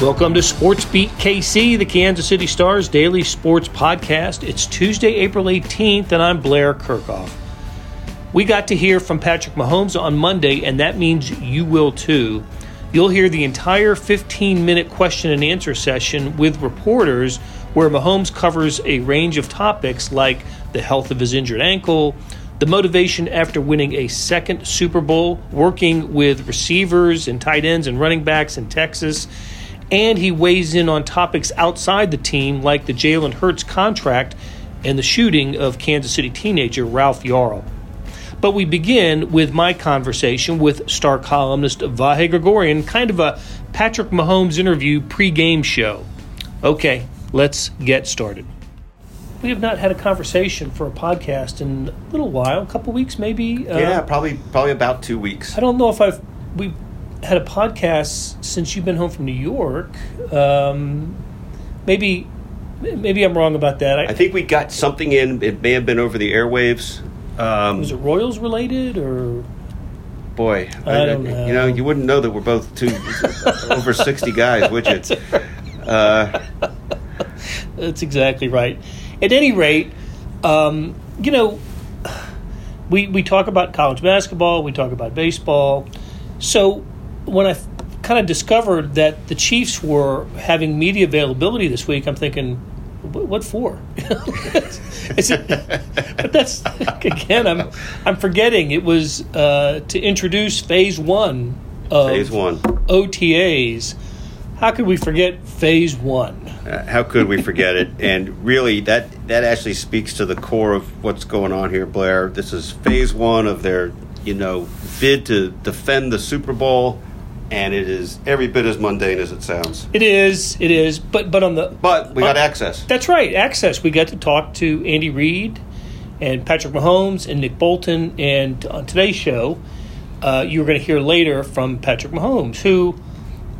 Welcome to Sports Beat KC, the Kansas City Stars daily sports podcast. It's Tuesday, April 18th, and I'm Blair Kerkhoff. We got to hear from Patrick Mahomes on Monday, and that means you will too. You'll hear the entire 15 minute question and answer session with reporters where Mahomes covers a range of topics like the health of his injured ankle, the motivation after winning a second Super Bowl, working with receivers and tight ends and running backs in Texas and he weighs in on topics outside the team like the Jalen Hurts contract and the shooting of Kansas City teenager Ralph Yarl. But we begin with my conversation with star columnist Vahe Gregorian, kind of a Patrick Mahomes interview pre-game show. Okay, let's get started. We have not had a conversation for a podcast in a little while, a couple weeks maybe. Yeah, uh, probably probably about two weeks. I don't know if I've we had a podcast since you've been home from New York. Um, maybe maybe I'm wrong about that. I, I, think we got something in. It may have been over the airwaves. Um, was it Royals related or? Boy, I, I don't know. You know, you wouldn't know that we're both two over sixty guys, would you? Uh, That's exactly right. At any rate, um, you know, we we talk about college basketball, we talk about baseball. So when I kind of discovered that the Chiefs were having media availability this week, I'm thinking, what for? it, but that's again, I'm I'm forgetting it was uh, to introduce Phase One of Phase One OTAs. How could we forget Phase One? Uh, how could we forget it? And really, that that actually speaks to the core of what's going on here, Blair. This is Phase One of their you know bid to defend the Super Bowl and it is every bit as mundane as it sounds. It is, it is, but but on the but we got uh, access. That's right, access. We got to talk to Andy Reid and Patrick Mahomes and Nick Bolton, and on today's show, uh, you're going to hear later from Patrick Mahomes, who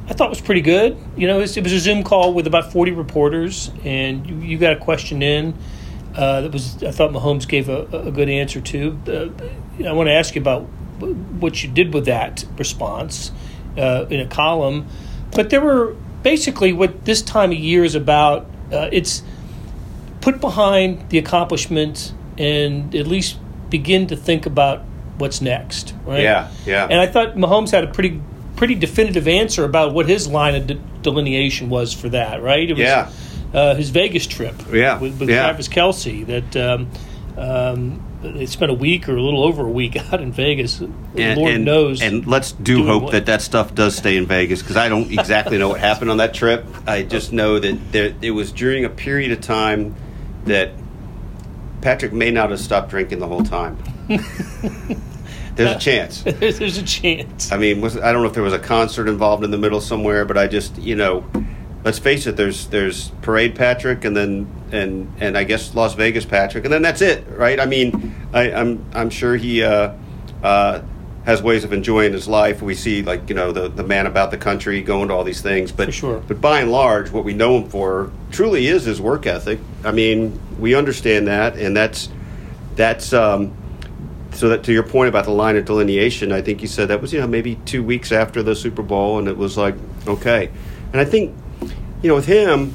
I thought was pretty good. You know, it was, it was a Zoom call with about forty reporters, and you, you got a question in. Uh, that was I thought Mahomes gave a, a good answer to. Uh, I want to ask you about what you did with that response uh, in a column. But there were basically what this time of year is about. Uh, it's put behind the accomplishments and at least begin to think about what's next. Right? Yeah, yeah. And I thought Mahomes had a pretty pretty definitive answer about what his line of de- delineation was for that. Right? It was, yeah. Uh, his Vegas trip. Yeah. With, with yeah. Travis Kelce. that. Um, um, they spent a week or a little over a week out in Vegas. And, Lord and, knows. And let's do hope what? that that stuff does stay in Vegas because I don't exactly know what happened on that trip. I just know that there, it was during a period of time that Patrick may not have stopped drinking the whole time. There's a chance. There's a chance. I mean, was, I don't know if there was a concert involved in the middle somewhere, but I just, you know, let's face it. There's there's Parade Patrick, and then and and I guess Las Vegas Patrick, and then that's it, right? I mean, I, am I'm, I'm sure he uh, uh, has ways of enjoying his life. We see like you know the the man about the country going to all these things, but sure. but by and large, what we know him for truly is his work ethic. I mean, we understand that, and that's that's. Um, so that to your point about the line of delineation, I think you said that was you know maybe two weeks after the Super Bowl, and it was like okay, and I think you know with him,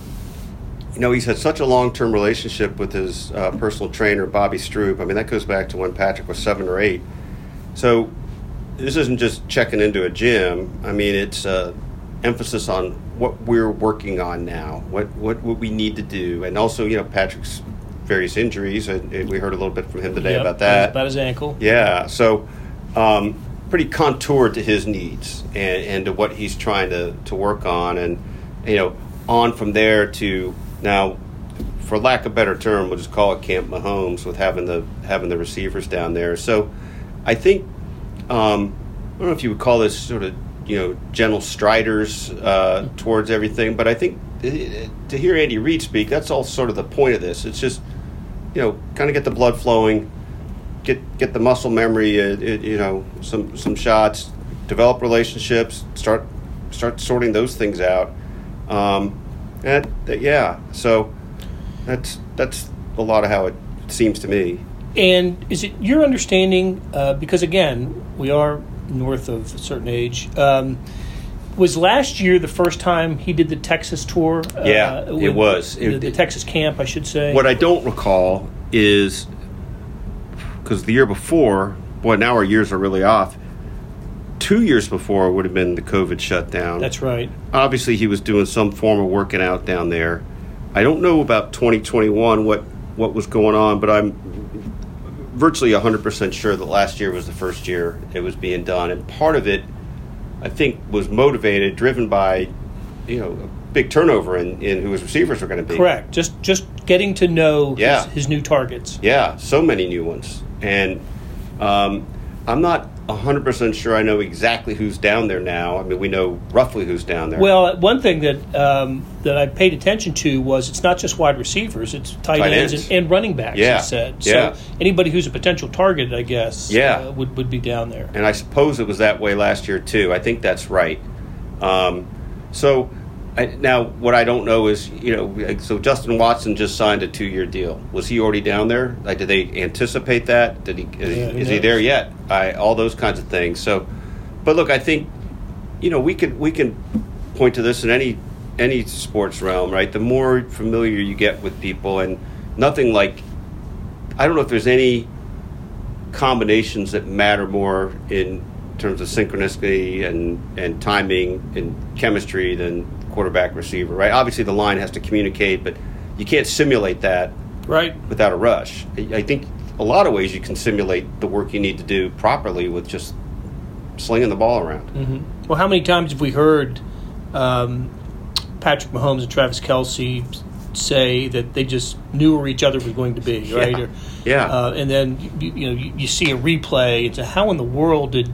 you know, he's had such a long term relationship with his uh, personal trainer, Bobby Stroupe. I mean, that goes back to when Patrick was seven or eight. So this isn't just checking into a gym. I mean, it's uh, emphasis on what we're working on now, what, what, what we need to do. And also, you know, Patrick's various injuries. And we heard a little bit from him today yep, about that. About his ankle. Yeah. So, um, pretty contoured to his needs and, and to what he's trying to, to work on. And, you know, on from there to Now, for lack of a better term, we'll just call it Camp Mahomes with having the having the receivers down there. So, I think um, I don't know if you would call this sort of you know gentle striders uh, towards everything, but I think uh, to hear Andy Reid speak, that's all sort of the point of this. It's just you know kind of get the blood flowing, get get the muscle memory, it, you know some some shots, develop relationships, start start sorting those things out. Um, and yeah, so that's that's a lot of how it seems to me. And is it your understanding? Uh, because again, we are north of a certain age. Um, was last year the first time he did the Texas tour? Uh, yeah, it was the, it, the, Texas camp, I should say. What I don't recall is because the year before, boy, now our years are really off. Two years before would have been the COVID shutdown. That's right. Obviously, he was doing some form of working out down there. I don't know about 2021 what what was going on, but I'm virtually 100% sure that last year was the first year it was being done. And part of it, I think, was motivated, driven by, you know, a big turnover in, in who his receivers were going to be. Correct. Just just getting to know yeah. his, his new targets. Yeah, so many new ones. And um, I'm not 100% sure I know exactly who's down there now. I mean, we know roughly who's down there. Well, one thing that um, that I paid attention to was it's not just wide receivers, it's tight, Tight ends, ends. And, and running backs, Yeah. said. Yeah. So anybody who's a potential target, I guess, Yeah. uh, would, would be down there. and I suppose it was that way last year too. I think that's right. Um, so I, now, what I don't know is, you know, like, so Justin Watson just signed a two-year deal. Was he already down there? Like, did they anticipate that? Did he? Yeah, is he there yet? I, all those kinds of things. So, but look, I think, you know, we could we can point to this in any any sports realm, right? The more familiar you get with people, and nothing like, I don't know if there's any combinations that matter more in terms of synchronicity and, and timing and chemistry than quarterback receiver, right? Obviously, the line has to communicate, but you can't simulate that Right. without a rush. I think a lot of ways you can simulate the work you need to do properly with just slinging the ball around. Mm-hmm. Well, how many times have we heard um, Patrick Mahomes and Travis Kelce say that they just knew where each other was going to be, right? Yeah. Or, Yeah. Uh, and then you, you know you, you see a replay and say, how in the world did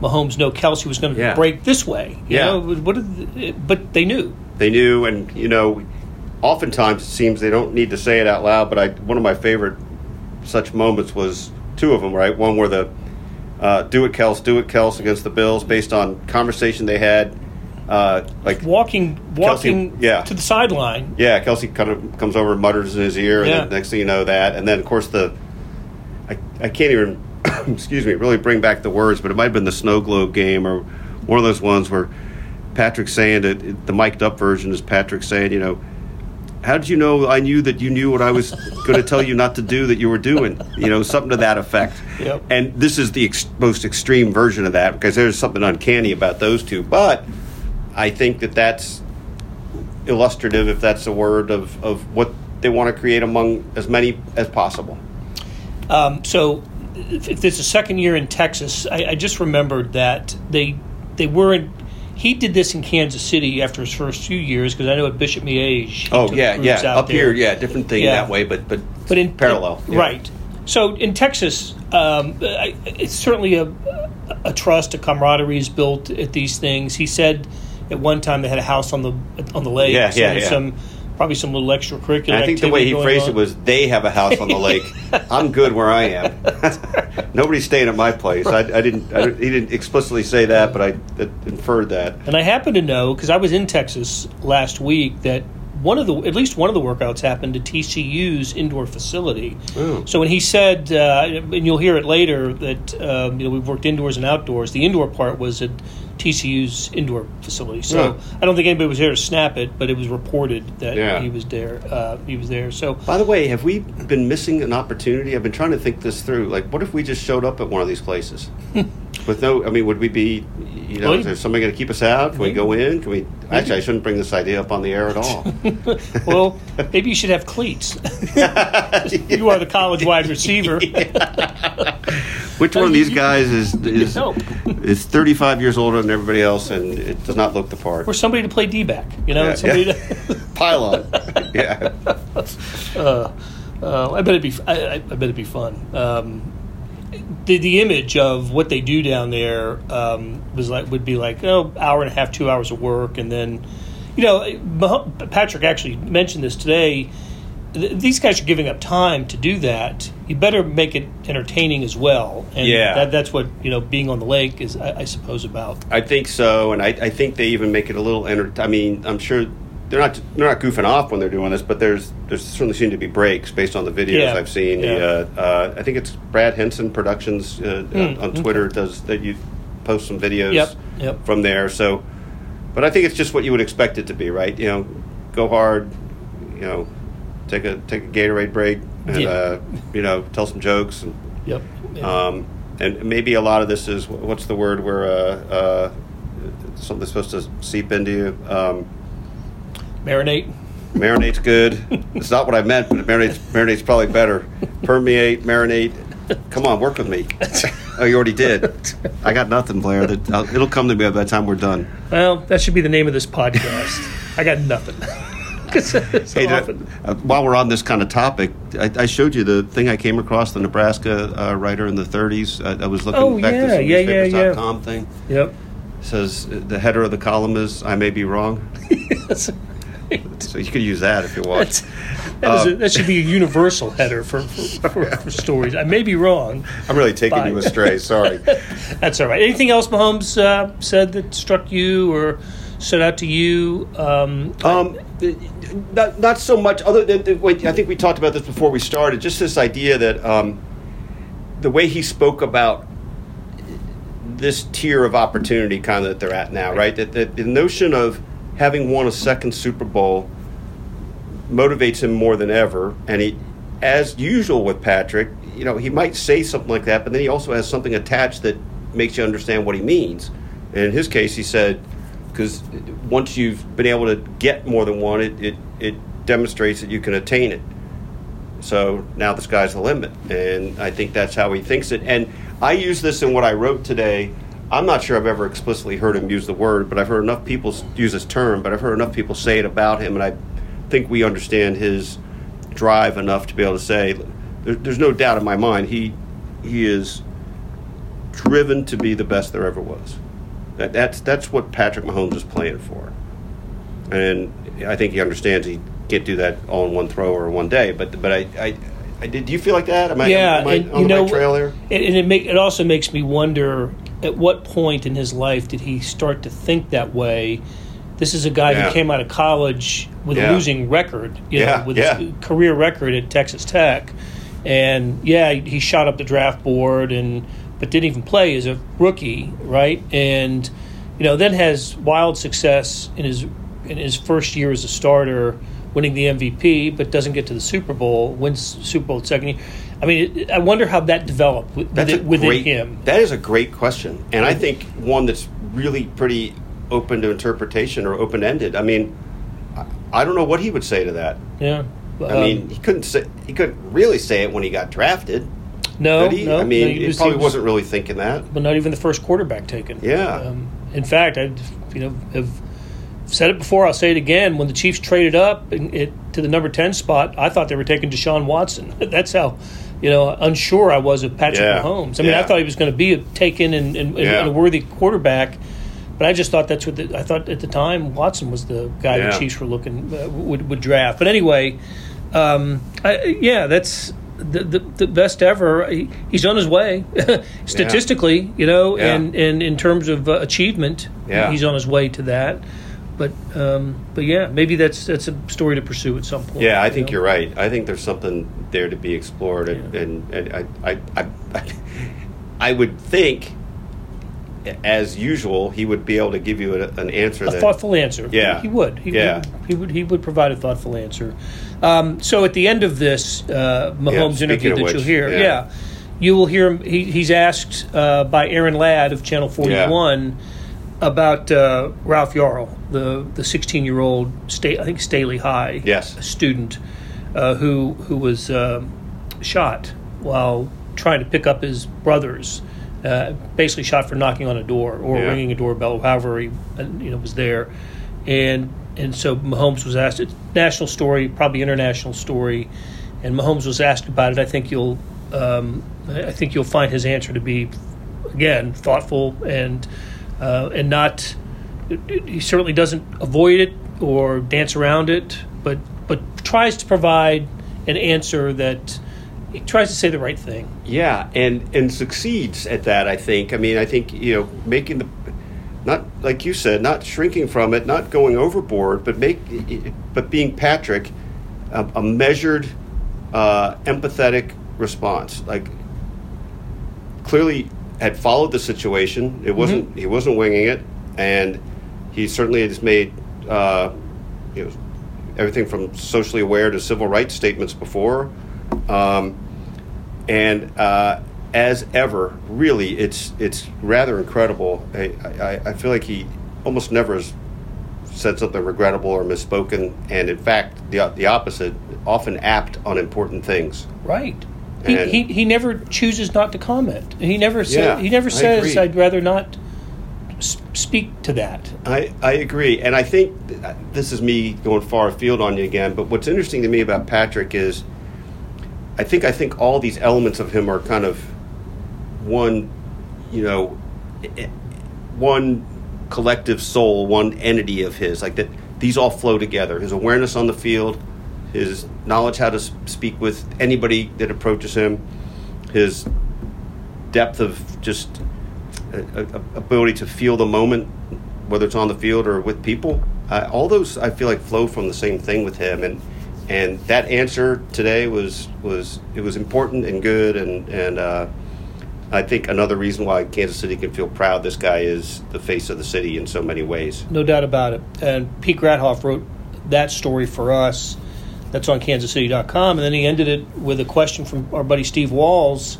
Mahomes know Kelce was going to Yeah. break this way? You Yeah. know, what the, but they knew. they knew and you know oftentimes it seems they don't need to say it out loud but i one of my favorite such moments was two of them right one where the uh, do it kels do it kels against the bills based on conversation they had uh, like Walking, Kelce- walking yeah. to the sideline. yeah kelce kind of comes over and mutters in his ear and Yeah. then next thing you know that and then of course the i, I can't even excuse me really bring back the words but it might have been the snow globe game or one of those ones where Patrick saying that the mic'd up version is Patrick saying, you know, how did you know I knew that you knew what I was going to tell you not to do that you were doing? You know, something to that effect. Yep. And this is the ex- most extreme version of that because there's something uncanny about those two. But I think that that's illustrative, if that's a word, of, of what they want to create among as many as possible. Um, so, if, there's a second year in Texas, I, I just remembered that they they weren't. He did this in Kansas City after his first few years because I know at Bishop Miege. Oh yeah, yeah. Up here, yeah, different thing Yeah. that way, but but, but in parallel, yeah. right? So in Texas, um, I, it's certainly a a trust, a camaraderie is built at these things. He said at one time they had a house on the on the lake. Yeah, so yeah, yeah. Some probably some little extracurricular. And I think the way he phrased on. it was, "They have a house on the lake. I'm good where I am. Nobody's staying at my place." I, I didn't. I, he didn't explicitly say that, but I inferred that. And I happen to know because I was in Texas last week that one of the at least one of the workouts happened at TCU's indoor facility. Oh. So when he said, uh, and you'll hear it later that um, you know we've worked indoors and outdoors. The indoor part was at TCU's indoor facility. So Yeah. I don't think anybody was there to snap it, but it was reported that Yeah. he was there. Uh, he was there. So By the way, have we been missing an opportunity? I've been trying to think this through. Like, what if we just showed up at one of these places with no? I mean, would we be? You know, Well, is there somebody going to keep us out? Can we go in? Can we? Actually, I shouldn't bring this idea up on the air at all. well, maybe you should have cleats. you are the college wide receiver. Which one of these guys is is is 35 years older than everybody else and it does not look the part? Or somebody to play D back. You know, Yeah, somebody yeah. to. Pylon. yeah. uh, uh, I bet it'd be. I, I bet it'd be fun. Um, the the image of what they do down there um, was like would be like oh hour and a half, two hours of work, and then you know Patrick actually mentioned this today. These guys are giving up time to do that. You better make it entertaining as well. And Yeah. that, that's what you know. Being on the lake is, I, I suppose, about. I think so, and I, I think they even make it a little. Enter- I mean, I'm sure they're not they're not goofing off when they're doing this, but there's there's certainly seem to be breaks based on the videos Yeah, I've seen. yeah. The, uh, uh, I think it's Brad Henson Productions uh, Mm, on Twitter does that. You post some videos Yep, yep. from there. So, but I think it's just what you would expect it to be, right? You know, go hard. You know, take a take a Gatorade break, and Yeah. uh, you know, tell some jokes and. Yep. Yeah. Um, and maybe a lot of this is what's the word where uh, uh, something's supposed to seep into you. Um, Marinate. marinate's good. it's not what I meant, but marinate's, marinate's probably better. Permeate, marinate. Come on, work with me. oh, you already did. I got nothing, Blair. That it'll come to me by the time we're done. Well, that should be the name of this podcast. I got nothing. It's Hey, often- uh, while we're on this kind of topic, I, I showed you the thing I came across the Nebraska uh, writer in the 30s. I, I was looking Oh, back yeah, to yeah, yeah, yeah. newspapers.com thing. Yep. says uh, the header of the column is I may be wrong. That's- So you could use that if you want. That, a, that should be a universal header for, for, for, for stories. I may be wrong. I'm really taking Bye. you astray. Sorry. That's all right. Anything else Mahomes uh, said that struck you or stood out to you? Um, Um, not, not so much. Other than wait, I think we talked about this before we started. Just this idea that um, the way he spoke about this tier of opportunity, kind of that they're at now, right? That, that the notion of having won a second Super Bowl motivates him more than ever, and he, as usual with Patrick, you know, he might say something like that, but then he also has something attached that makes you understand what he means. And in his case, he said, because once you've been able to get more than one, it, it, it demonstrates that you can attain it. So now the sky's the limit. And I think that's how he thinks it. And I use this in what I wrote today. I'm not sure I've ever explicitly heard him use the word, but I've heard enough people use this term, but I've heard enough people say it about him, and I think we understand his drive enough to be able to say there, there's no doubt in my mind he he is driven to be the best there ever was. That, that's that's what Patrick Mahomes is playing for, and I think he understands he can't do that all in one throw or one day. But but I, I, I did. Do you feel like that? Am I, yeah, am I and on you know, trail there? and and it make it also makes me wonder at what point in his life did he start to think that way? This is a guy Yeah. who came out of college with Yeah. a losing record, you Yeah, know, with his career record at Texas Tech, and yeah, he shot up the draft board and but didn't even play as a rookie, right? And you know, then has wild success in his in his first year as a starter, winning the MVP, but doesn't get to the Super Bowl. Wins Super Bowl second year. I mean, it, I wonder how that developed with, within, within great, him. That is a great question, and I think one that's really pretty open to interpretation or open ended. I mean, I, I don't know what he would say to that. Yeah. I Um, mean, he couldn't say he couldn't really say it when he got drafted. No, he? no. I mean, no, he was- probably was- wasn't really thinking that. but not even the first quarterback taken. Yeah. Um, in fact, I, you know, have said it before. I'll say it again. When the Chiefs traded up in, it, to the number ten spot, I thought they were taking Deshaun Watson. That's how, you know, unsure I was of Patrick Yeah. Mahomes. I mean, I thought he was going to be a taken and, and, Yeah. and a worthy quarterback. But I just thought that's what the, I thought at the time. Watson was the guy Yeah. the Chiefs were looking uh, would would draft. But anyway, um, I, yeah, that's the, the the best ever. He, he's on his way, statistically, you know, Yeah. and and in terms of uh, achievement, Yeah. he's on his way to that. But um, but yeah, maybe that's that's a story to pursue at some point. Yeah, I you think know? you're right. I think there's something there to be explored, and, and, and I, I, I, I would think, as usual, he would be able to give you an answer a that thoughtful answer. Yeah. he would. He Yeah. would, he would. He would provide a thoughtful answer. Um, so at the end of this uh, Mahomes speaking interview that which, you'll hear, yeah. yeah. you will hear him. He, he's asked uh, by Aaron Ladd of Channel Forty One about uh, Ralph Yarl, the the 16 year old sta- I think Staley High Yes. student uh, who who was um shot while trying to pick up his brothers. Uh, basically, shot for knocking on a door or Yeah. ringing a doorbell, however he uh, you know was there, and and so Mahomes was asked. It's national story, probably international story, and Mahomes was asked about it. I think you'll, um, I think you'll find his answer to be, again, thoughtful and uh, and not. He certainly doesn't avoid it or dance around it, but but tries to provide an answer that he tries to say the right thing. Yeah, and and succeeds at that. I think. I mean, I think you know, making the not like you said, not shrinking from it, not going overboard, but make but being Patrick, a, a measured, uh, empathetic response. Like clearly had followed the situation. It wasn't mm-hmm. he wasn't winging it, and he certainly has made uh, you know everything from socially aware to civil rights statements before. Um, and uh, as ever, really, it's it's rather incredible. I, I, I, feel like he almost never has said something regrettable or misspoken, and in fact, the the opposite, often apt on important things. Right. He, he, he never chooses not to comment. He never says yeah, he never says I'd rather not speak to that. I, I agree, and I think uh, this is me going far afield on you again. But what's interesting to me about Patrick is, I think I think all these elements of him are kind of one, you know, one collective soul, one entity of his. Like that, these all flow together. His awareness on the field, his knowledge how to speak with anybody that approaches him, his depth of just a, a ability to feel the moment, whether it's on the field or with people. Uh, all those I feel like flow from the same thing with him, and and that answer today was was it was important and good, and and uh, I think another reason why Kansas City can feel proud. This guy is the face of the city in so many ways. No doubt about it. And Pete Grathoff wrote that story for us. That's on KansasCity.com, and then he ended it with a question from our buddy Steve Walls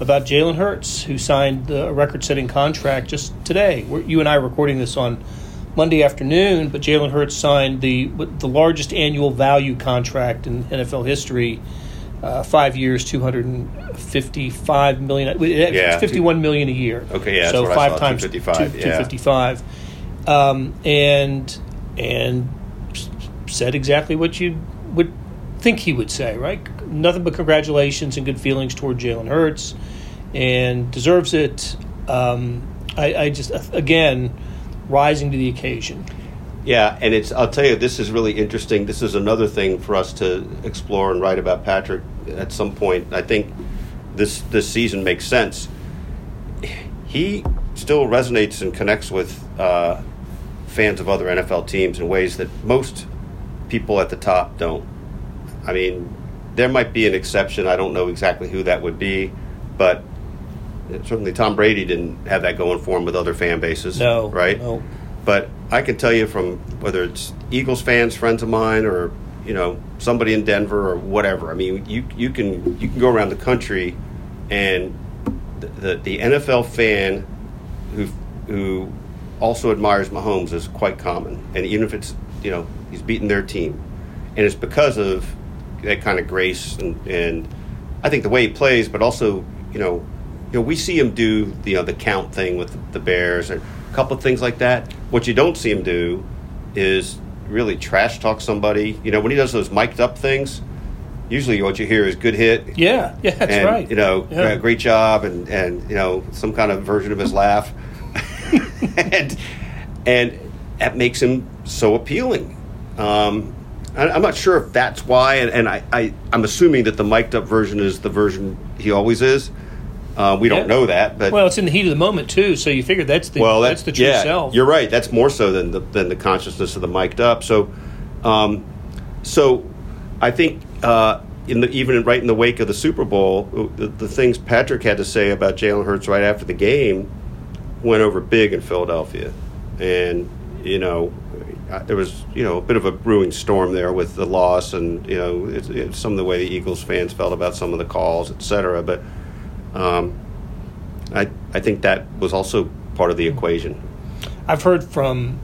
about Jalen Hurts, who signed a record-setting contract just today. We're, you and I are recording this on Monday afternoon, but Jalen Hurts signed the the largest annual value contract in NFL history. Uh, five years, two hundred and fifty-five million. Yeah, fifty-one million a year. Okay, yeah. So five times two fifty-five, yeah. um, and and said exactly what you would think he would say, right? Nothing but congratulations and good feelings toward Jalen Hurts, and deserves it. Um, I, I just again rising to the occasion. Yeah, and it's I'll tell you this is really interesting. This is another thing for us to explore and write about Patrick at some point. I think this this season makes sense. He still resonates and connects with uh, fans of other NFL teams in ways that most people at the top don't. I mean, there might be an exception. I don't know exactly who that would be, but certainly Tom Brady didn't have that going for him with other fan bases. No, right? No. But I can tell you from whether it's Eagles fans, friends of mine, or you know somebody in Denver or whatever. I mean, you you can you can go around the country, and the the, the NFL fan who who also admires Mahomes is quite common, and even if it's you know he's beating their team, and it's because of that kind of grace and, and I think the way he plays, but also you know you know, we see him do the, you know, the count thing with the Bears and a couple of things like that. What you don't see him do is really trash talk somebody. You know, when he does those mic'd up things, usually what you hear is good hit. Yeah, yeah, that's and, right. You know, yeah. great job, and and you know some kind of version of his laugh, and and that makes him so appealing. Um, I, am not sure if that's why, and, and I, I I'm assuming that the mic'd up version is the version he always is. Uh, we don't know that, but well, it's in the heat of the moment too. So you figure that's the well, that's, that's the true yeah, self. You're right. That's more so than the than the consciousness of the mic'd up. So, um, so I think uh, in the even right in the wake of the Super Bowl, the, the things Patrick had to say about Jalen Hurts right after the game went over big in Philadelphia, and you know there was you know a bit of a brewing storm there with the loss and you know some of the way the Eagles fans felt about some of the calls, et cetera. But um, I, I think that was also part of the equation. I've heard from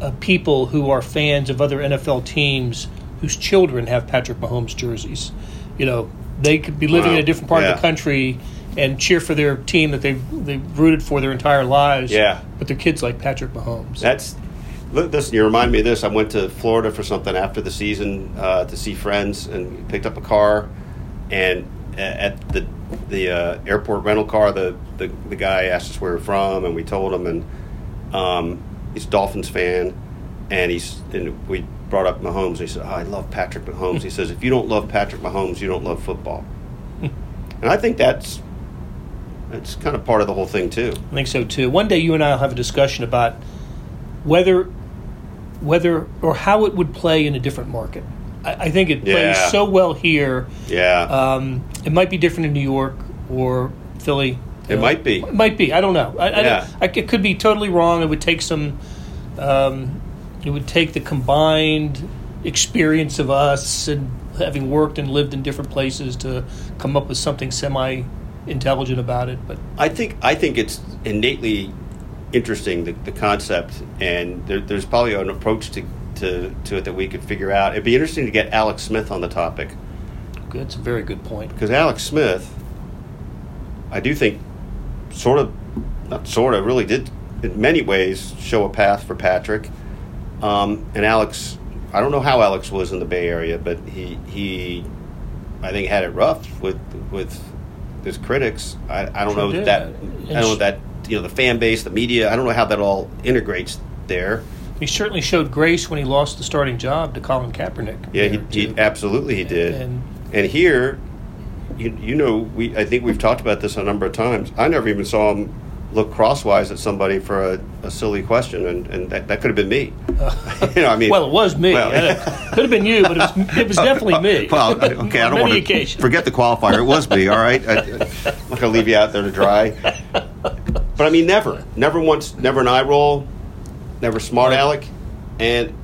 uh, people who are fans of other NFL teams whose children have Patrick Mahomes jerseys. You know, they could be living wow. in a different part yeah. of the country and cheer for their team that they've, they've rooted for their entire lives. Yeah. But their kids like Patrick Mahomes. That's Listen, you remind me of this. I went to Florida for something after the season uh, to see friends and picked up a car. And at the the uh, airport rental car, the, the, the guy asked us where we are from, and we told him. And um, he's a Dolphins fan, and he's and we brought up Mahomes. He said, oh, "I love Patrick Mahomes." he says, "If you don't love Patrick Mahomes, you don't love football." and I think that's that's kind of part of the whole thing too. I think so too. One day, you and I will have a discussion about whether whether or how it would play in a different market. I, I think it plays yeah. so well here. Yeah. Um, it might be different in New York or Philly. It know. might be. It might be. I don't know. I, yeah. I, it could be totally wrong. It would take some. Um, it would take the combined experience of us and having worked and lived in different places to come up with something semi intelligent about it. But I think I think it's innately interesting the, the concept, and there, there's probably an approach to, to to it that we could figure out. It'd be interesting to get Alex Smith on the topic. That's a very good point. Because Alex Smith, I do think, sort of, not sort of, really did in many ways show a path for Patrick. Um, and Alex, I don't know how Alex was in the Bay Area, but he he, I think had it rough with with his critics. I, I don't know that I don't know that you know the fan base, the media. I don't know how that all integrates there. He certainly showed grace when he lost the starting job to Colin Kaepernick. Yeah, he, he, absolutely he did. And, and here, you, you know, we I think we've talked about this a number of times. I never even saw him look crosswise at somebody for a, a silly question, and, and that, that could have been me. Uh, you know, I mean, well, it was me. Well, it could have been you, but it was, it was definitely me. Well, okay, I don't want to forget the qualifier. It was me. All right, I, am not going to leave you out there to dry. But I mean, never, never once, never an eye roll, never smart aleck, and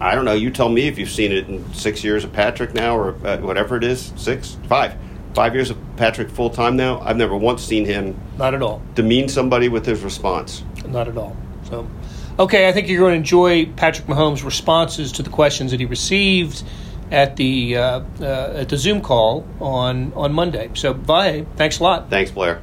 I don't know. You tell me if you've seen it in six years of Patrick now, or uh, whatever it is, six, five, five years of Patrick full time now. I've never once seen him not at all demean somebody with his response. Not at all. So, okay, I think you're going to enjoy Patrick Mahomes' responses to the questions that he received at the uh, uh, at the Zoom call on on Monday. So, bye. Thanks a lot. Thanks, Blair.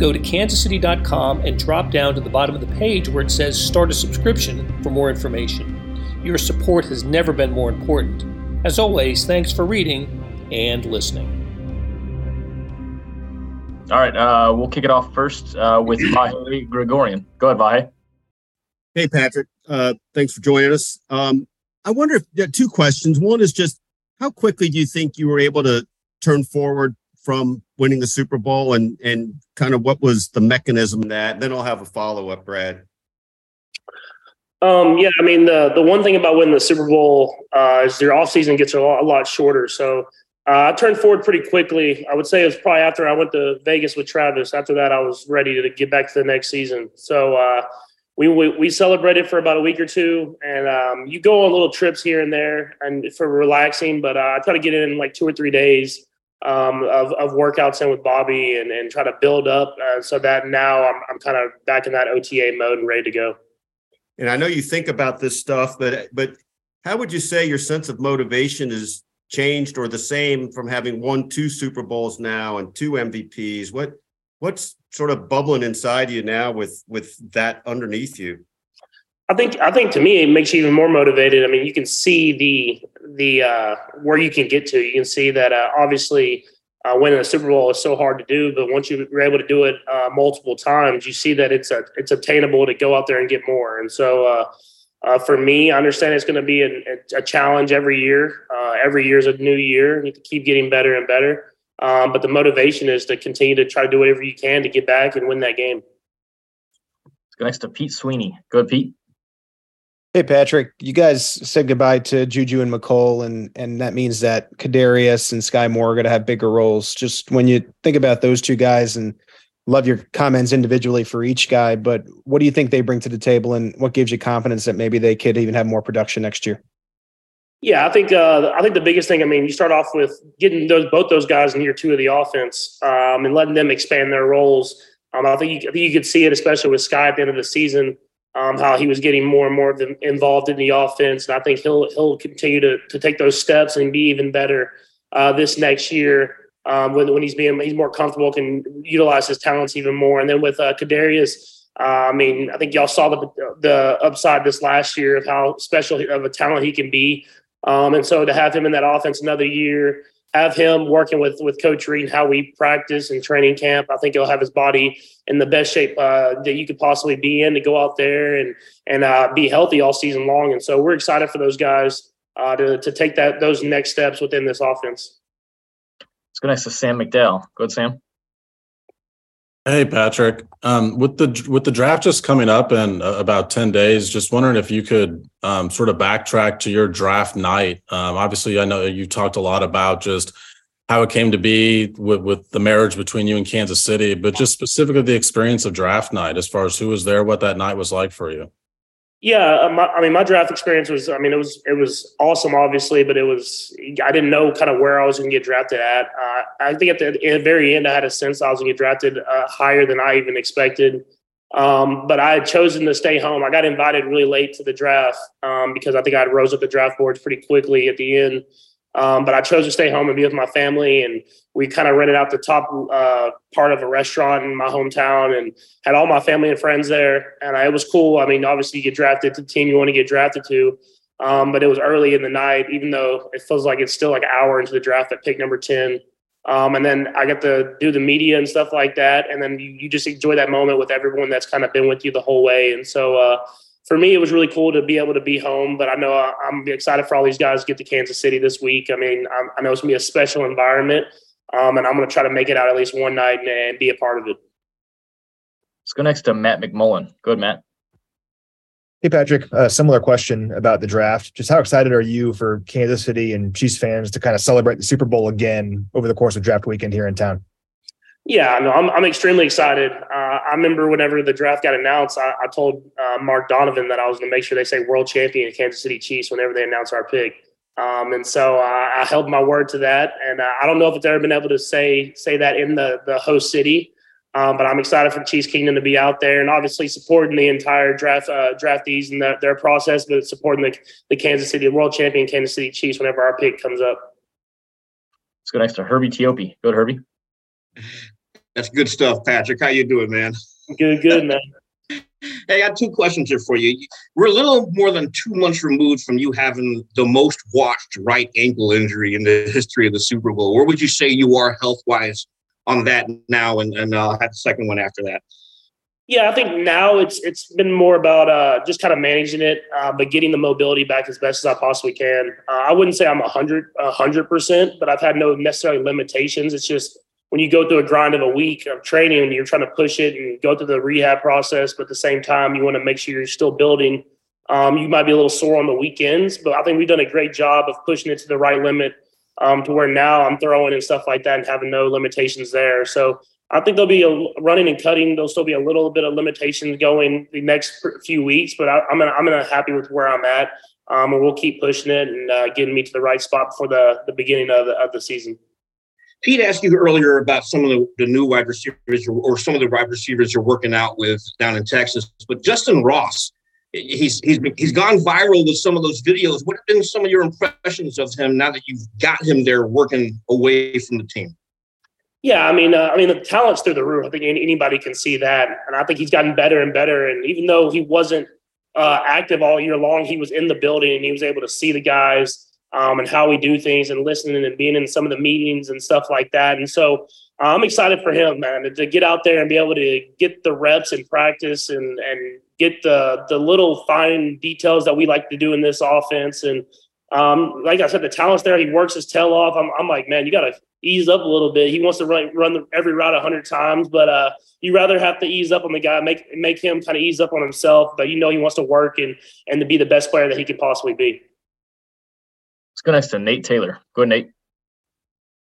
Go to kansascity.com and drop down to the bottom of the page where it says Start a subscription for more information. Your support has never been more important. As always, thanks for reading and listening. All right, uh, we'll kick it off first uh, with Vahe Gregorian. Go ahead, Vahe. Hey, Patrick. Uh, thanks for joining us. Um, I wonder if there are two questions. One is just how quickly do you think you were able to turn forward from winning the Super Bowl, and and kind of what was the mechanism that? Then I'll have a follow up, Brad. Um, yeah, I mean the the one thing about winning the Super Bowl uh, is your off season gets a lot, a lot shorter. So uh, I turned forward pretty quickly. I would say it was probably after I went to Vegas with Travis. After that, I was ready to get back to the next season. So uh, we, we, we celebrated for about a week or two, and um, you go on little trips here and there and for relaxing. But uh, I try to get in like two or three days um, of, of workouts in with Bobby and, and try to build up uh, so that now I'm, I'm kind of back in that OTA mode and ready to go. And I know you think about this stuff, but but how would you say your sense of motivation is changed or the same from having won two Super Bowls now and two MVPs? What what's sort of bubbling inside you now with with that underneath you? I think I think to me it makes you even more motivated. I mean, you can see the the uh, where you can get to. You can see that uh, obviously uh, winning a Super Bowl is so hard to do, but once you're able to do it uh, multiple times, you see that it's a, it's obtainable to go out there and get more. And so uh, uh, for me, I understand it's going to be a, a, challenge every year. Every year is a new year. You to keep getting better and better. Um, but the motivation is to continue to try to do whatever you can to get back and win that game. Next to Pete Sweeney. Go ahead, Pete. Hey Patrick, you guys said goodbye to Juju and Mecole, and and that means that Kadarius and Skyy Moore are going to have bigger roles. Just when you think about those two guys, and love your comments individually for each guy, but what do you think they bring to the table, and what gives you confidence that maybe they could even have more production next year? Yeah, I think uh, I think the biggest thing. I mean, you start off with getting those both those guys in year two of the offense um, and letting them expand their roles. Um, I think you, I think you could see it, especially with Skyy at the end of the season, um, how he was getting more and more involved in the offense, and I think he'll he'll continue to to take those steps and be even better uh, this next year um, when when he's being he's more comfortable, can utilize his talents even more. And then with uh, Kadarius. Uh, I mean, I think y'all saw the the upside this last year of how special of a talent he can be. Um, and so to have him in that offense another year, have him working with with Coach Reid how we practice and training camp, I think he'll have his body in the best shape uh, that you could possibly be in to go out there and and uh, be healthy all season long. And so we're excited for those guys uh, to to take that those next steps within this offense. Let's go next to Sam McDowell. Go ahead, Sam. Hey Patrick, um, with the with the draft just coming up in uh, about ten days, just wondering if you could um, sort of backtrack to your draft night. Um, obviously, I know you talked a lot about just how it came to be with, with the marriage between you and Kansas City, but just specifically the experience of draft night, as far as who was there, what that night was like for you. Yeah, uh, my, I mean, my draft experience was, I mean, it was it was awesome, obviously, but it was I didn't know kind of where I was going to get drafted at. Uh, I think at the, at the, very end, I had a sense I was going to get drafted uh, higher than I even expected. Um, but I had chosen to stay home. I got invited really late to the draft um, because I think I rose up the draft boards pretty quickly at the end. Um, but I chose to stay home and be with my family, and we kind of rented out the top uh, part of a restaurant in my hometown, and had all my family and friends there. And I, it was cool. I mean, obviously, you get drafted to the team you want to get drafted to, um, but it was early in the night, even though it feels like it's still like an hour into the draft at pick number ten. Um, and then I got to do the media and stuff like that, and then you, you just enjoy that moment with everyone that's kind of been with you the whole way. And so, uh, for me, it was really cool to be able to be home. But I know I'm excited for all these guys to get to Kansas City this week. I mean, I'm, i know it's gonna be a special environment, um, and I'm gonna try to make it out at least one night and, and be a part of it. Let's go next to Matt McMullen. Go ahead, Matt. Hey, Patrick. A similar question about the draft. Just how excited are you for Kansas City and Chiefs fans to kind of celebrate the Super Bowl again over the course of draft weekend here in town? Yeah, no, I'm, I'm extremely excited. Uh, I remember whenever the draft got announced, I, I told uh, Mark Donovan that I was going to make sure they say world champion Kansas City Chiefs whenever they announce our pick. Um, and so uh, I held my word to that. And uh, I don't know if it's ever been able to say say that in the the host city, um, but I'm excited for Chiefs Kingdom to be out there and obviously supporting the entire draft uh, draftees and the, their process, but supporting the, the Kansas City world champion Kansas City Chiefs whenever our pick comes up. Let's go next to Herbie Teope. Go to Herbie. That's good stuff, Patrick. How you doing, man? Good, good, man. hey, I got two questions here for you. We're a little more than two months removed from you having the most watched right ankle injury in the history of the Super Bowl. Where would you say you are health wise on that now? And, and uh, have the second one after that. Yeah, I think now it's it's been more about uh, just kind of managing it, uh, but getting the mobility back as best as I possibly can. Uh, I wouldn't say I'm a hundred a hundred percent, but I've had no necessarily limitations. It's just when you go through a grind of a week of training and you're trying to push it and go through the rehab process, but at the same time, you want to make sure you're still building. Um, you might be a little sore on the weekends, but I think we've done a great job of pushing it to the right limit um, to where now I'm throwing and stuff like that and having no limitations there. So I think there'll be a running and cutting. There'll still be a little bit of limitations going the next few weeks, but I, am gonna, I'm gonna happy with where I'm at, um, and we'll keep pushing it and uh, getting me to the right spot for the the beginning of the, of the season. Pete asked you earlier about some of the, the new wide receivers or, or, some of the wide receivers you're working out with down in Texas. But Justin Ross, he's he's he's gone viral with some of those videos. What have been some of your impressions of him now that you've got him there working away from the team? Yeah, I mean, uh, I mean, the talent's through the roof. I think anybody can see that, and I think he's gotten better and better. And even though he wasn't uh, active all year long, he was in the building and he was able to see the guys um, and how we do things and listening and being in some of the meetings and stuff like that. And so uh, I'm excited for him, man, to get out there and be able to get the reps and practice and, and get the the little fine details that we like to do in this offense. And um, like I said, the talent's there. He works his tail off. I'm, I'm like, man, you got to ease up a little bit. He wants to run run the, every route a hundred times, but uh, you rather have to ease up on the guy, make make him kind of ease up on himself. But you know he wants to work and and to be the best player that he could possibly be. Let's go next to Nate Taylor. Go ahead, Nate.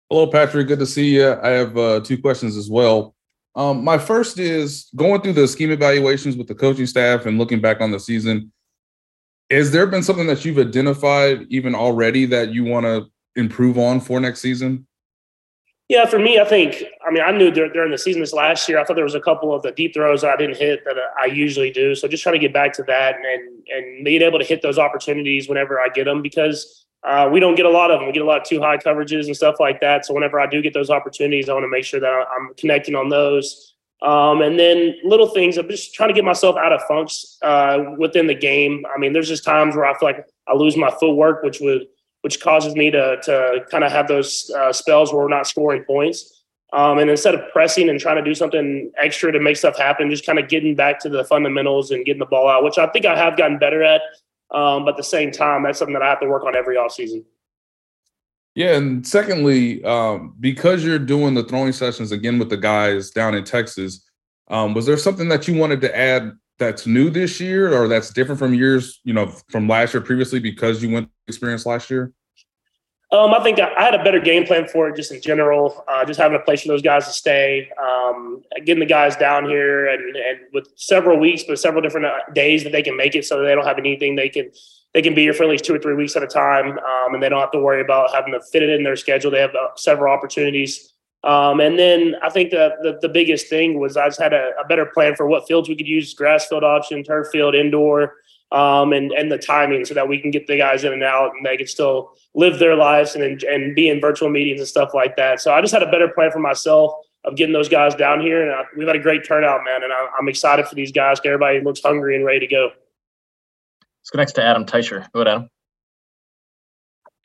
Hello, Patrick. Good to see you. I have uh, two questions as well. Um, my first is going through the scheme evaluations with the coaching staff and looking back on the season. Has there been something that you've identified even already that you want to improve on for next season? Yeah, for me, I think, I mean, I knew during the season this last year, I thought there was a couple of the deep throws that I didn't hit that I usually do. So just trying to get back to that and, and being able to hit those opportunities whenever I get them because uh, we don't get a lot of them. We get a lot of two high coverages and stuff like that. So whenever I do get those opportunities, I want to make sure that I'm connecting on those. Um, and then little things, I'm just trying to get myself out of funks uh, within the game. I mean, there's just times where I feel like I lose my footwork, which would which causes me to to kind of have those uh, spells where we're not scoring points. Um, and instead of pressing and trying to do something extra to make stuff happen, just kind of getting back to the fundamentals and getting the ball out, which I think I have gotten better at. Um, but at the same time, that's something that I have to work on every off season. Yeah, and secondly, um, because you're doing the throwing sessions again with the guys down in Texas, um, was there something that you wanted to add that's new this year, or that's different from years, you know, from last year previously because you went experience last year? Um, I think I had a better game plan for it just in general. Uh, just having a place for those guys to stay, um, getting the guys down here, and, and with several weeks, but several different uh, days that they can make it, so they don't have anything they can they can be here for at least two or three weeks at a time, um, and they don't have to worry about having to fit it in their schedule. They have uh, several opportunities. Um, and then I think the, the, the biggest thing was I just had a, a, better plan for what fields we could use: grass field option, turf field, indoor um, and and the timing so that we can get the guys in and out and they can still live their lives and and be in virtual meetings and stuff like that. So I just had a better plan for myself of getting those guys down here, and I, we've had a great turnout, man. And I, am excited for these guys. Because everybody looks hungry and ready to go. Let's go next to Adam Teicher. Go ahead, Adam.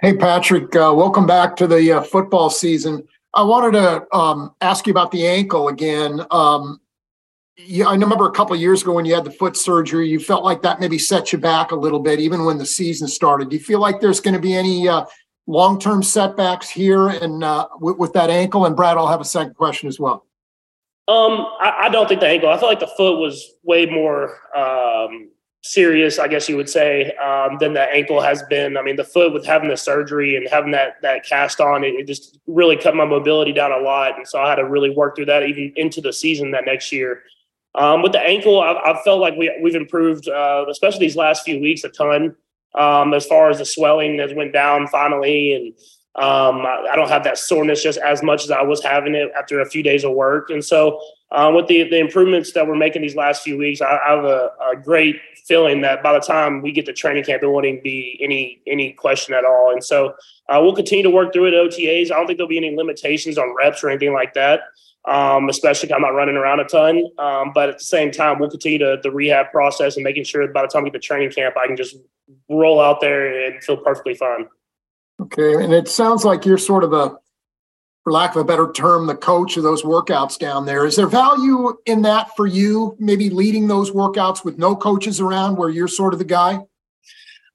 Hey, Patrick. Uh, welcome back to the uh, football season. I wanted to um, ask you about the ankle again. Um, yeah, I remember a couple years ago when you had the foot surgery, you felt like that maybe set you back a little bit, even when the season started. Do you feel like there's going to be any uh, long-term setbacks here and uh, with, with, that ankle? And Brad, I'll have a second question as well. Um, I, I, don't think the ankle. I feel like the foot was way more um, serious, I guess you would say, um, than the ankle has been. I mean, the foot with having the surgery and having that that cast on, it, it just really cut my mobility down a lot, and so I had to really work through that even into the season that next year. Um, with the ankle, I've, felt like we, we've improved, uh, especially these last few weeks, a ton. Um, as far as the swelling has went down finally, and um, I, I, don't have that soreness just as much as I was having it after a few days of work. And so, uh, with the the improvements that we're making these last few weeks, I, I have a, a, great feeling that by the time we get to training camp, there won't even be any any question at all. And so, uh, we'll continue to work through it OTAs. I don't think there'll be any limitations on reps or anything like that um, especially I'm not running around a ton. Um, but at the same time, we'll continue to the rehab process and making sure that by the time we get to training camp, I can just roll out there and feel perfectly fine. Okay. And it sounds like you're sort of a, for lack of a better term, the coach of those workouts down there. Is there value in that for you, maybe leading those workouts with no coaches around where you're sort of the guy?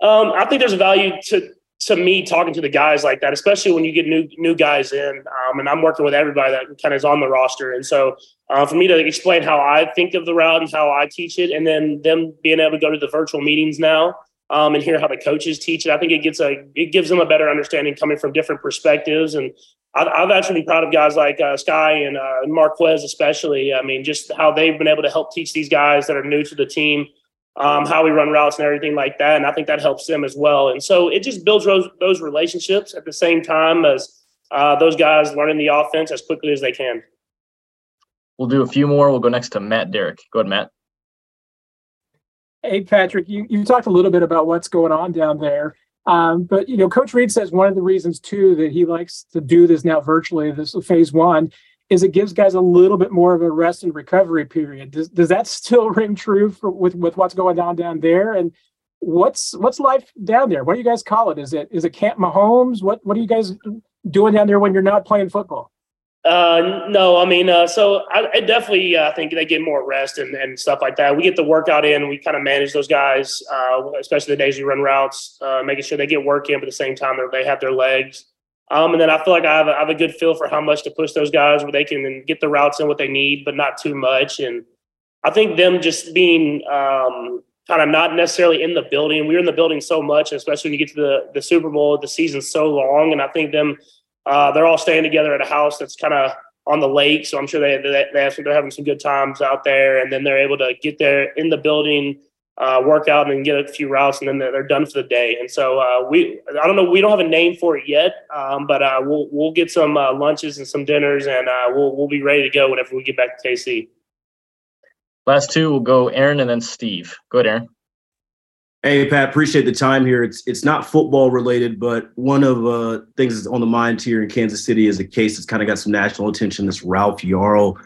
Um, I think there's value to to me talking to the guys like that, especially when you get new new guys in, um, and I'm working with everybody that kind of is on the roster, and so uh, for me to explain how I think of the route and how I teach it, and then them being able to go to the virtual meetings now um, and hear how the coaches teach it, I think it gets a it gives them a better understanding coming from different perspectives, and I've, I've actually been proud of guys like uh, Skyy and uh, Marquez especially. I mean, just how they've been able to help teach these guys that are new to the team um, how we run routes and everything like that. And I think that helps them as well. And so it just builds those, those relationships at the same time as uh, those guys learning the offense as quickly as they can. We'll do a few more. We'll go next to Matt Derrick. Go ahead, Matt. Hey, Patrick, you, you talked a little bit about what's going on down there. Um, but, you know, Coach Reid says one of the reasons, too, that he likes to do this now virtually, this phase one, is it gives guys a little bit more of a rest and recovery period. Does, does that still ring true for, with with what's going on down there? And what's what's life down there? What do you guys call it? Is it is it Camp Mahomes? What what are you guys doing down there when you're not playing football? Uh, no, I mean, uh, so I, I definitely uh, think they get more rest and, and stuff like that. We get the workout in. We kind of manage those guys, uh, especially the days we run routes, uh, making sure they get work in, but at the same time they have their legs. Um, and then I feel like I have, a, I have a good feel for how much to push those guys where they can get the routes in what they need, but not too much. And I think them just being um, kind of not necessarily in the building. We were in the building so much, especially when you get to the the Super Bowl. The season's so long, and I think them uh, they're all staying together at a house that's kind of on the lake. So I'm sure they they, they they're having some good times out there, and then they're able to get there in the building. Uh, work out and get a few routes, and then they're, they're done for the day. And so uh, we, I don't know, we don't have a name for it yet, um, but uh, we'll we'll get some uh, lunches and some dinners, and uh, we'll we'll be ready to go whenever we get back to KC. Last two will go Aaron and then Steve. Go ahead, Aaron. Hey Pat, appreciate the time here. It's it's not football related, but one of uh, things that's on the mind here in Kansas City is a case that's kind of got some national attention. This Ralph Yarl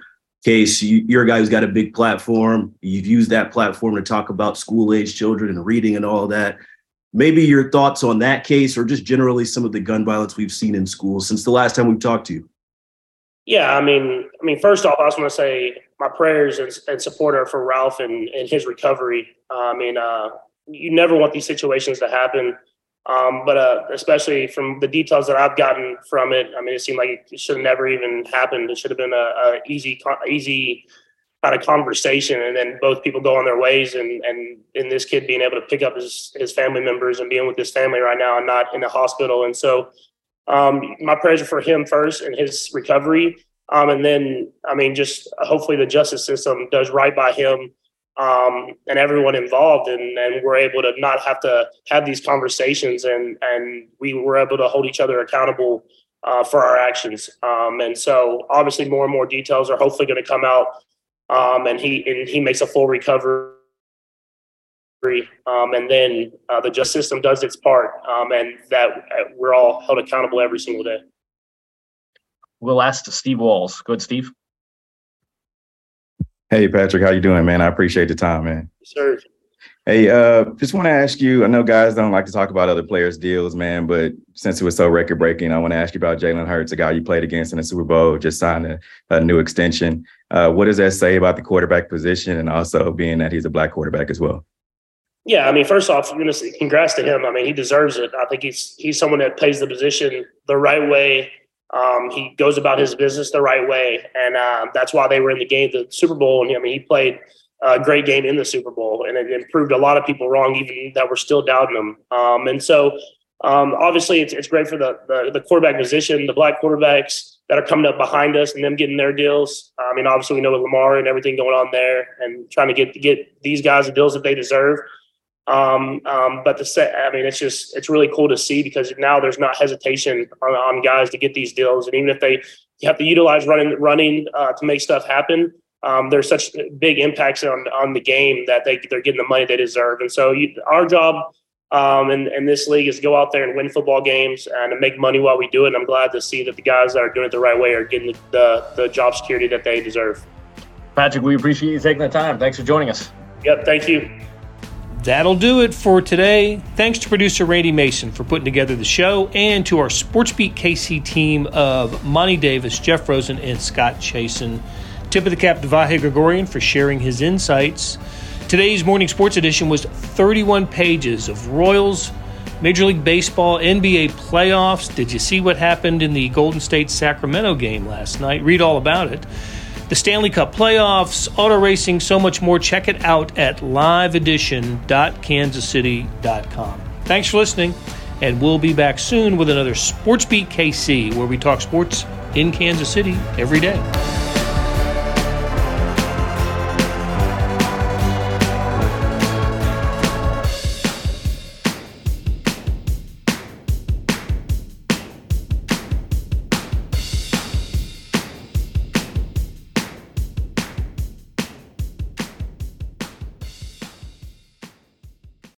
case. You, you're a guy who's got a big platform. You've used that platform to talk about school age children and reading and all that. Maybe your thoughts on that case, or just generally some of the gun violence we've seen in schools since the last time we've talked to you. Yeah, I mean, I mean, first off, I just want to say my prayers and, and support are for Ralph and, and his recovery. Uh, I mean, uh, you never want these situations to happen, um, but uh, especially from the details that I've gotten from it, I mean, it seemed like it should have never even happened. It should have been a, a easy, easy kind of conversation, and then both people go on their ways, and and in this kid being able to pick up his his family members and being with his family right now and not in the hospital, and so. Um, my prayers for him first and his recovery. Um, and then, I mean, just hopefully the justice system does right by him um, and everyone involved, and, and we're able to not have to have these conversations, and and we were able to hold each other accountable uh, for our actions. Um, and so, obviously, more and more details are hopefully going to come out, um, and he and he makes a full recovery. Um, and then uh, the justice system does its part, um, and that uh, we're all held accountable every single day. We'll ask Steve Walls. good Steve. Hey Patrick, how you doing, man? I appreciate the time, man. Sure. Hey, uh, just want to ask you. I know guys don't like to talk about other players' deals, man, but since it was so record breaking, I want to ask you about Jalen Hurts, a guy you played against in the Super Bowl, just signed a, a new extension. Uh, what does that say about the quarterback position, and also being that he's a black quarterback as well? Yeah, I mean, first off, you know, congrats to him. I mean, he deserves it. I think he's he's someone that plays the position the right way um, he goes about his business the right way, and uh, that's why they were in the game, the Super Bowl. And I mean, he played a great game in the Super Bowl, and it, it proved a lot of people wrong, even that were still doubting him. Um, and so, um, obviously, it's, it's great for the, the, the quarterback position, the black quarterbacks that are coming up behind us, and them getting their deals. I mean, obviously, we know with Lamar and everything going on there, and trying to get get these guys the deals that they deserve. Um, um, but the set, I mean, it's just it's really cool to see because now there's not hesitation on, on guys to get these deals, and even if they have to utilize running running uh, to make stuff happen, um, there's such big impacts on on the game that they they're getting the money they deserve. And so you, our job um, in, in this league is to go out there and win football games and to make money while we do it. And I'm glad to see that the guys that are doing it the right way are getting the, the, the job security that they deserve. Patrick, we appreciate you taking the time. Thanks for joining us. Yep, thank you. That'll do it for today. Thanks to producer Randy Mason for putting together the show and to our SportsBeat KC team of Monty Davis, Jeff Rosen, and Scott Chasen. Tip of the cap to Vahe Gregorian for sharing his insights. Today's morning sports edition was 31 pages of Royals, Major League Baseball, NBA playoffs. Did you see what happened in the Golden State Sacramento game last night? Read all about it the Stanley Cup playoffs, auto racing, so much more. Check it out at liveedition.kansascity.com. Thanks for listening, and we'll be back soon with another Sports Beat KC where we talk sports in Kansas City every day.